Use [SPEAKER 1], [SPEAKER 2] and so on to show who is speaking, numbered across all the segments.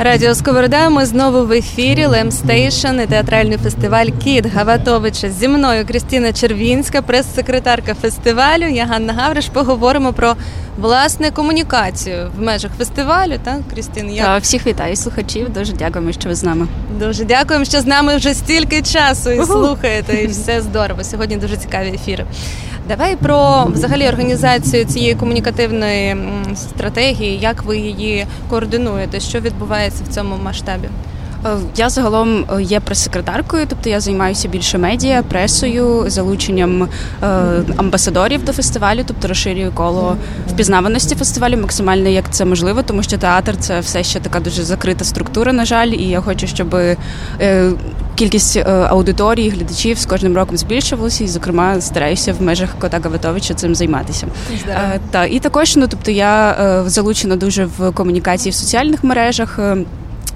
[SPEAKER 1] Радіо Сковорода. Ми знову в ефірі Лемстейшн і театральний фестиваль Кіт Гаватовича. Зі мною Крістіна Червінська, прес-секретарка фестивалю. Я Ганна Гавриш. Поговоримо про власне комунікацію в межах фестивалю. Так, Крістін,
[SPEAKER 2] я Та, всіх вітаю слухачів. Дуже дякуємо, що ви з нами.
[SPEAKER 1] Дуже дякуємо, що з нами вже стільки часу і слухаєте. І все здорово. Сьогодні дуже цікаві ефіри. Давай про взагалі організацію цієї комунікативної стратегії, як ви її координуєте, що відбувається в цьому масштабі.
[SPEAKER 2] Е, я загалом е, є прес-секретаркою, тобто я займаюся більше медіа, пресою, залученням е, амбасадорів до фестивалю, тобто розширюю коло впізнаваності фестивалю максимально як це можливо, тому що театр це все ще така дуже закрита структура, на жаль, і я хочу, щоб кількість аудиторії, глядачів з кожним роком збільшувалася, і, зокрема, стараюся в межах Кота Гаветовича цим займатися. Та і також ну, тобто я залучена дуже в комунікації в соціальних мережах.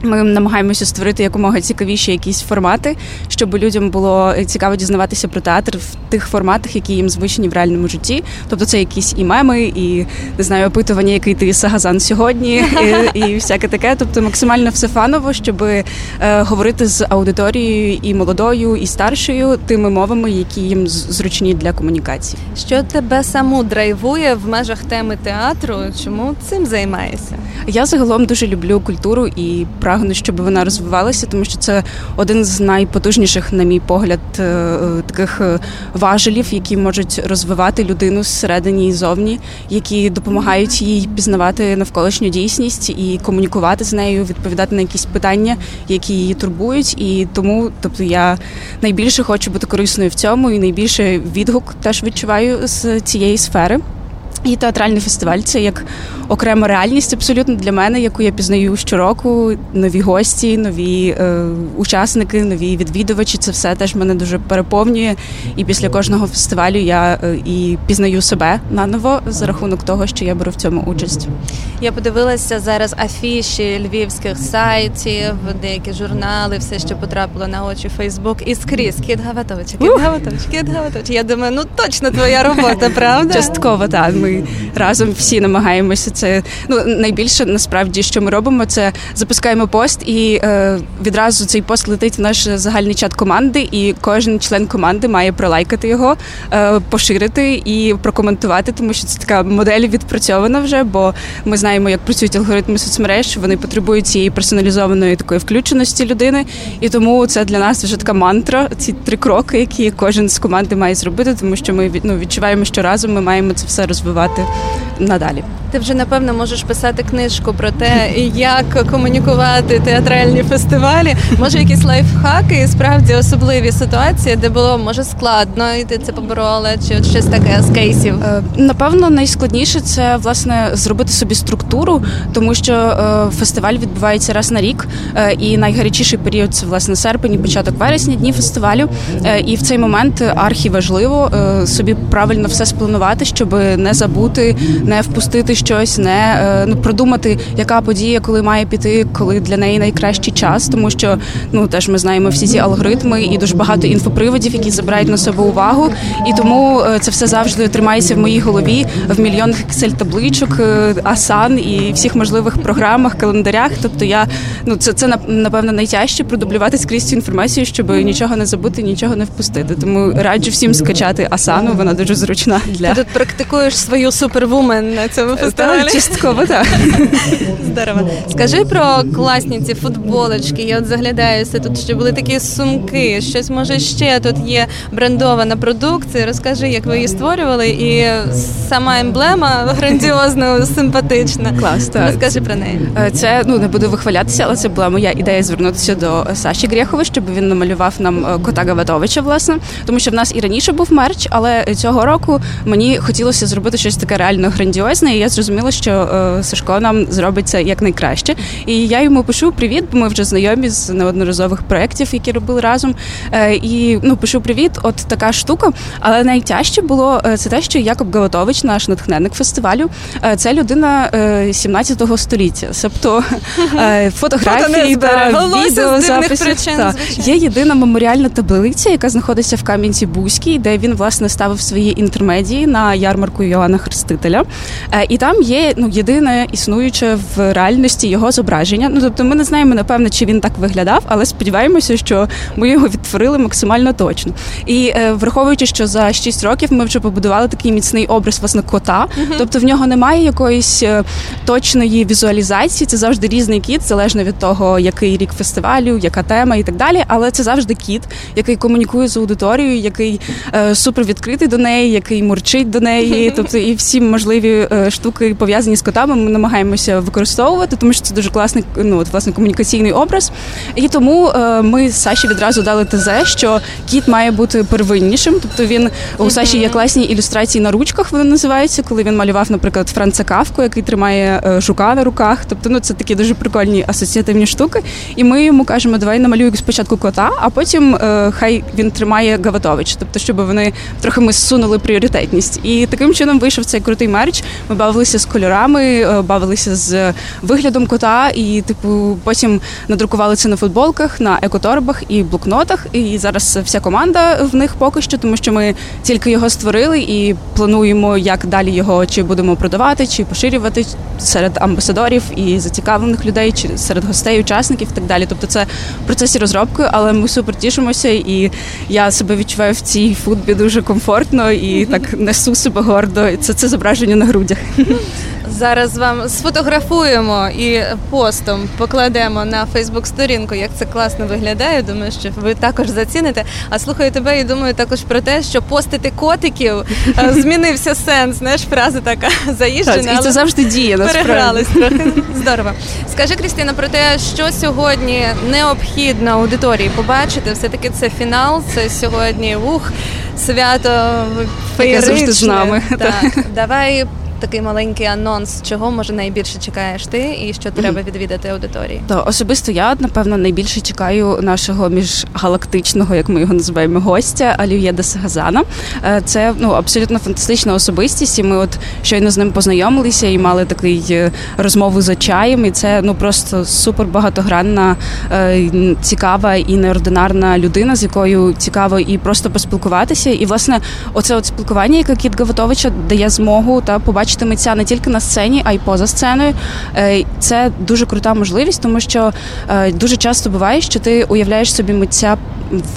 [SPEAKER 2] Ми намагаємося створити якомога цікавіші якісь формати, щоб людям було цікаво дізнаватися про театр в тих форматах, які їм звичні в реальному житті. Тобто це якісь і меми, і не знаю, опитування, який ти Сагазан сьогодні, і і всяке таке. Тобто максимально все фаново, щоб е, говорити з аудиторією і молодою, і старшою тими мовами, які їм зручні для комунікації.
[SPEAKER 1] Що тебе саму драйвує в межах теми театру? Чому цим займаєшся?
[SPEAKER 2] Я загалом дуже люблю культуру і прагну, щоб вона розвивалася, тому що це один з найпотужніших, на мій погляд, е, е, таких е, важелів, які можуть розвивати людину зсередині і зовні, які допомагають їй пізнавати навколишню дійсність і комунікувати з нею, відповідати на якісь питання, які її турбують. І тому, тобто, я найбільше хочу бути корисною в цьому, і найбільше відгук теж відчуваю з цієї сфери. І театральний фестиваль це як окрема реальність абсолютно для мене, яку я пізнаю щороку. Нові гості, нові е, учасники, нові відвідувачі. Це все теж мене дуже переповнює. І після кожного фестивалю я е, і пізнаю себе наново за рахунок того, що я беру в цьому участь.
[SPEAKER 1] Я подивилася зараз афіші львівських сайтів, деякі журнали, все, що потрапило на очі Фейсбук, і скрізь Кіт Гаватович, Кіт Гаватович, Кіт Гаватович. Я думаю, ну точно твоя робота, правда?
[SPEAKER 2] Частково так. Ми разом всі намагаємося це. Ну найбільше насправді, що ми робимо, це запускаємо пост, і е, відразу цей пост летить в наш загальний чат команди, і кожен член команди має пролайкати його, е, поширити і прокоментувати, тому що це така модель відпрацьована вже, бо ми знаємо, як працюють алгоритми соцмереж. Вони потребують цієї персоналізованої такої включеності людини, і тому це для нас вже така мантра. Ці три кроки, які кожен з команди має зробити, тому що ми ну, відчуваємо, що разом ми маємо це все розвивати надалі.
[SPEAKER 1] Ти вже напевно можеш писати книжку про те, як комунікувати театральні фестивалі. Може, якісь лайфхаки і справді особливі ситуації, де було може складно, і ти це поборола, чи от щось таке з кейсів? Е,
[SPEAKER 2] напевно, найскладніше це власне зробити собі структуру, тому що е, фестиваль відбувається раз на рік, е, і найгарячіший період це власне серпень, і початок вересня, дні фестивалю. І в цей момент архі важливо собі правильно все спланувати, щоб не забути, не впустити щось, не е, ну продумати, яка подія, коли має піти, коли для неї найкращий час, тому що ну теж ми знаємо всі ці алгоритми і дуже багато інфоприводів, які забирають на себе увагу. І тому е, це все завжди тримається в моїй голові в мільйонах excel табличок, асан і всіх можливих програмах, календарях. Тобто я ну це це напевно найтяжче продублювати скрізь цю інформацію, щоб нічого не забути, нічого не впустити. Тому раджу всім скачати асану. Вона дуже зручна для
[SPEAKER 1] Ти тут практикуєш свою супервумен на цьому фестивалі.
[SPEAKER 2] Частково так.
[SPEAKER 1] Здорово. Скажи про класні ці футболочки. Я от заглядаюся тут, що були такі сумки. Щось може ще тут є брендована продукція. Розкажи, як ви її створювали, і сама емблема грандіозно симпатична.
[SPEAKER 2] Клас, так.
[SPEAKER 1] Розкажи про неї.
[SPEAKER 2] Е, це ну не буду вихвалятися, але це була моя ідея звернутися до Саші Грєхова, щоб він намалював нам е, кота Гаватовича, власне, тому що в нас і раніше був мерч, але цього року мені хотілося зробити щось таке реально грандіозне. І я зрозуміла, що е, Сашко нам зробить це якнайкраще. І я йому пишу привіт, бо ми вже знайомі з неодноразових проєктів, які робили разом. Е, і ну пишу привіт, от така штука. Але найтяжче було е, це те, що Якоб Галатович, наш натхненник фестивалю, це людина 17 століття. Тобто фотографії та. Та. Є єдина меморіальна таблиця, яка знаходиться в Кам'янці Бузькій, де він власне ставив свої інтермедії на ярмарку Йоанна Хрестителя. І там є ну єдине існуюче в реальності його зображення. Ну тобто, ми не знаємо напевно, чи він так виглядав, але сподіваємося, що ми його відтворили максимально точно. І враховуючи, що за 6 років ми вже побудували такий міцний образ власне кота, тобто в нього немає якоїсь точної візуалізації. Це завжди різний кіт, залежно від того, який рік фестивалю, яка тема і так далі. Але це завжди кіт, який комунікує з аудиторією, який е, супер відкритий до неї, який мурчить до неї. Тобто, і всі можливі е, штуки пов'язані з котами. Ми намагаємося використовувати, тому що це дуже класний ну от, власне комунікаційний образ. І тому е, ми Саші відразу дали ТЗ, що кіт має бути первиннішим. Тобто він у Саші є класні ілюстрації на ручках. Вони називаються, коли він малював, наприклад, Франца Кавку, який тримає е, жука на руках. Тобто, ну це такі дуже прикольні асоціативні штуки. І ми йому кажемо, давай намалюй спочатку кота, а потім хай він тримає Гаватович, тобто, щоб вони трохи ми зсунули пріоритетність. І таким чином вийшов цей крутий мерч. Ми бавилися з кольорами, е, бавилися з виглядом кота, і типу потім надрукували це на футболках, на екоторбах і блокнотах. І зараз вся команда в них поки що, тому що ми тільки його створили і плануємо, як далі його чи будемо продавати, чи поширювати серед амбасадорів і зацікавлених людей, чи серед гостей, учасників і так далі. Тобто, це в процесі розробки, але ми супер тішимося, і я себе відчуваю в цій футбі дуже комфортно і так несу себе гордо. Це це зображення на грудях.
[SPEAKER 1] Зараз вам сфотографуємо і постом покладемо на Фейсбук-сторінку, як це класно виглядає. Думаю, що ви також заціните. А слухаю тебе і думаю також про те, що постити котиків е, змінився сенс. Знаєш, фраза така заїжджена.
[SPEAKER 2] І це завжди діє.
[SPEAKER 1] Перегрались трохи. Здорово. Скажи, Крістіна, про те, що сьогодні необхідно аудиторії побачити. Все таки це фінал. Це сьогодні ух, свято феєричне.
[SPEAKER 2] з нами.
[SPEAKER 1] Так, давай такий маленький анонс, чого може найбільше чекаєш ти, і що треба відвідати аудиторії?
[SPEAKER 2] То особисто я напевно найбільше чекаю нашого міжгалактичного, як ми його називаємо, гостя Алів'є де Сагазана. Е, це ну абсолютно фантастична особистість. і Ми от щойно з ним познайомилися і мали такий е, розмову за чаєм. І це ну просто супер багатогранна, е, цікава і неординарна людина, з якою цікаво і просто поспілкуватися. І власне, оце от спілкування, яке Кіт Гаватовича дає змогу та побачити побачити митця не тільки на сцені, а й поза сценою. Е, це дуже крута можливість, тому що е, дуже часто буває, що ти уявляєш собі митця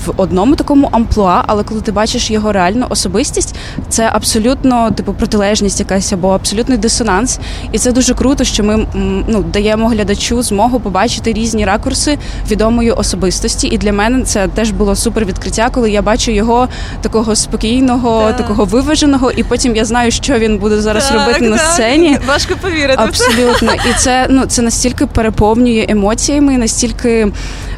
[SPEAKER 2] в одному такому амплуа, але коли ти бачиш його реальну особистість, це абсолютно типу протилежність якась або абсолютний дисонанс. І це дуже круто, що ми ну даємо глядачу змогу побачити різні ракурси відомої особистості. І для мене це теж було супер відкриття, коли я бачу його такого спокійного, так. такого виваженого, і потім я знаю, що він буде зараз так, робити так. на сцені.
[SPEAKER 1] Важко повірити.
[SPEAKER 2] Абсолютно, і це ну це настільки переповнює емоціями, настільки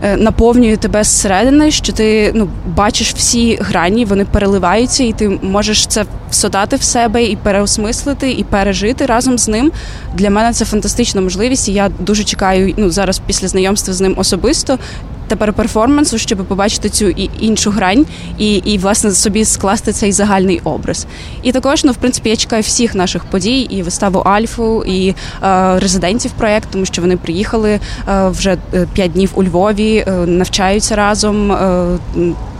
[SPEAKER 2] е, наповнює тебе зсередини що ти ну бачиш всі грані, вони переливаються, і ти можеш це всодати в себе і переосмислити, і пережити разом з ним. Для мене це фантастична можливість. і Я дуже чекаю ну зараз після знайомства з ним особисто тепер перформансу, щоб побачити цю і іншу грань, і і власне собі скласти цей загальний образ. І також, ну в принципі, я чекаю всіх наших подій, і виставу Альфу, і е, резидентів проєкту, тому що вони приїхали е, вже е, п'ять днів у Львові, е, навчаються разом.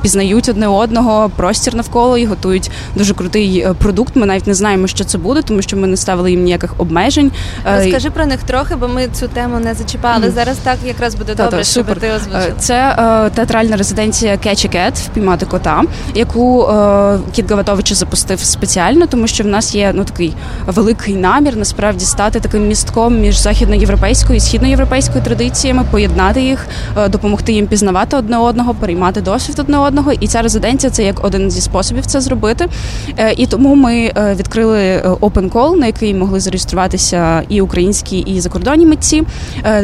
[SPEAKER 2] Пізнають одне одного, простір навколо і готують дуже крутий е, продукт. Ми навіть не знаємо, що це буде, тому що ми не ставили їм ніяких обмежень.
[SPEAKER 1] Е, Розкажи про них трохи, бо ми цю тему не зачіпали. Mm. Зараз так якраз буде добре, щоб ти озвучила. Е,
[SPEAKER 2] це е, театральна резиденція a Cat впіймати кота, яку е, Кіт Гаватович запустив спеціально, тому що в нас є ну такий великий намір насправді стати таким містком між західноєвропейською і східноєвропейською традиціями, поєднати їх, допомогти їм пізнавати одне одного, переймати досвід одне одного одного, і ця резиденція це як один зі способів це зробити. Е, і тому ми е, відкрили е, open call, на який могли зареєструватися і українські, і закордонні митці,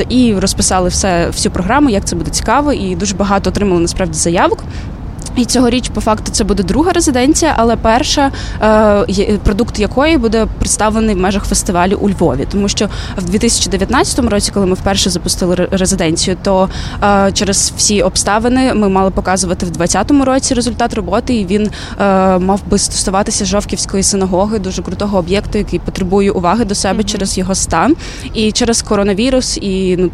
[SPEAKER 2] і розписали все всю програму, як це буде цікаво, і дуже багато отримали насправді заявок. І цьогоріч, по факту, це буде друга резиденція, але перша е, продукт якої буде представлений в межах фестивалю у Львові, тому що в 2019 році, коли ми вперше запустили резиденцію, то е, через всі обставини ми мали показувати в 2020 році результат роботи, і він е, мав би стосуватися Жовківської синагоги, дуже крутого об'єкту, який потребує уваги до себе mm-hmm. через його стан, і через коронавірус і ну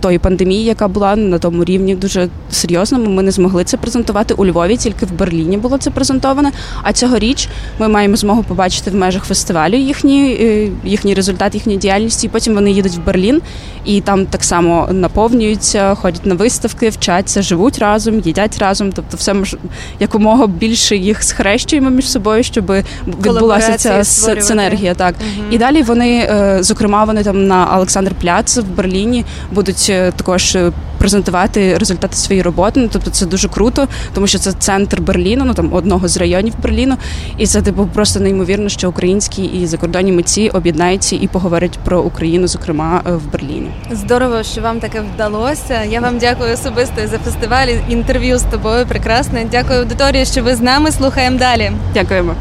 [SPEAKER 2] тої пандемії, яка була на тому рівні дуже серйозному. Ми не змогли це презентувати у Львові, тільки в Берліні було це презентоване. А цьогоріч ми маємо змогу побачити в межах фестивалю їхні, е, їхній результат, їхньої діяльності. І потім вони їдуть в Берлін і там так само наповнюються, ходять на виставки, вчаться, живуть разом, їдять разом. Тобто, все мож якомога більше їх схрещуємо між собою, щоб відбулася ця синергія. Так угу. і далі вони, е, зокрема, вони там на Олександр Пляц в Берліні будуть е, також презентувати результати своєї роботи. Ну, тобто це дуже круто, тому що це центр Берліну, ну там одного з районів Берліну, і це типу просто неймовірно, що українські і закордонні митці об'єднаються і поговорять про Україну, зокрема е, в Берліні.
[SPEAKER 1] Здорово, що вам таке вдалося. Я вам дякую особисто за фестиваль. Інтерв'ю з тобою прекрасне. Дякую аудиторії, що ви з нами слухаємо далі.
[SPEAKER 2] Дякуємо.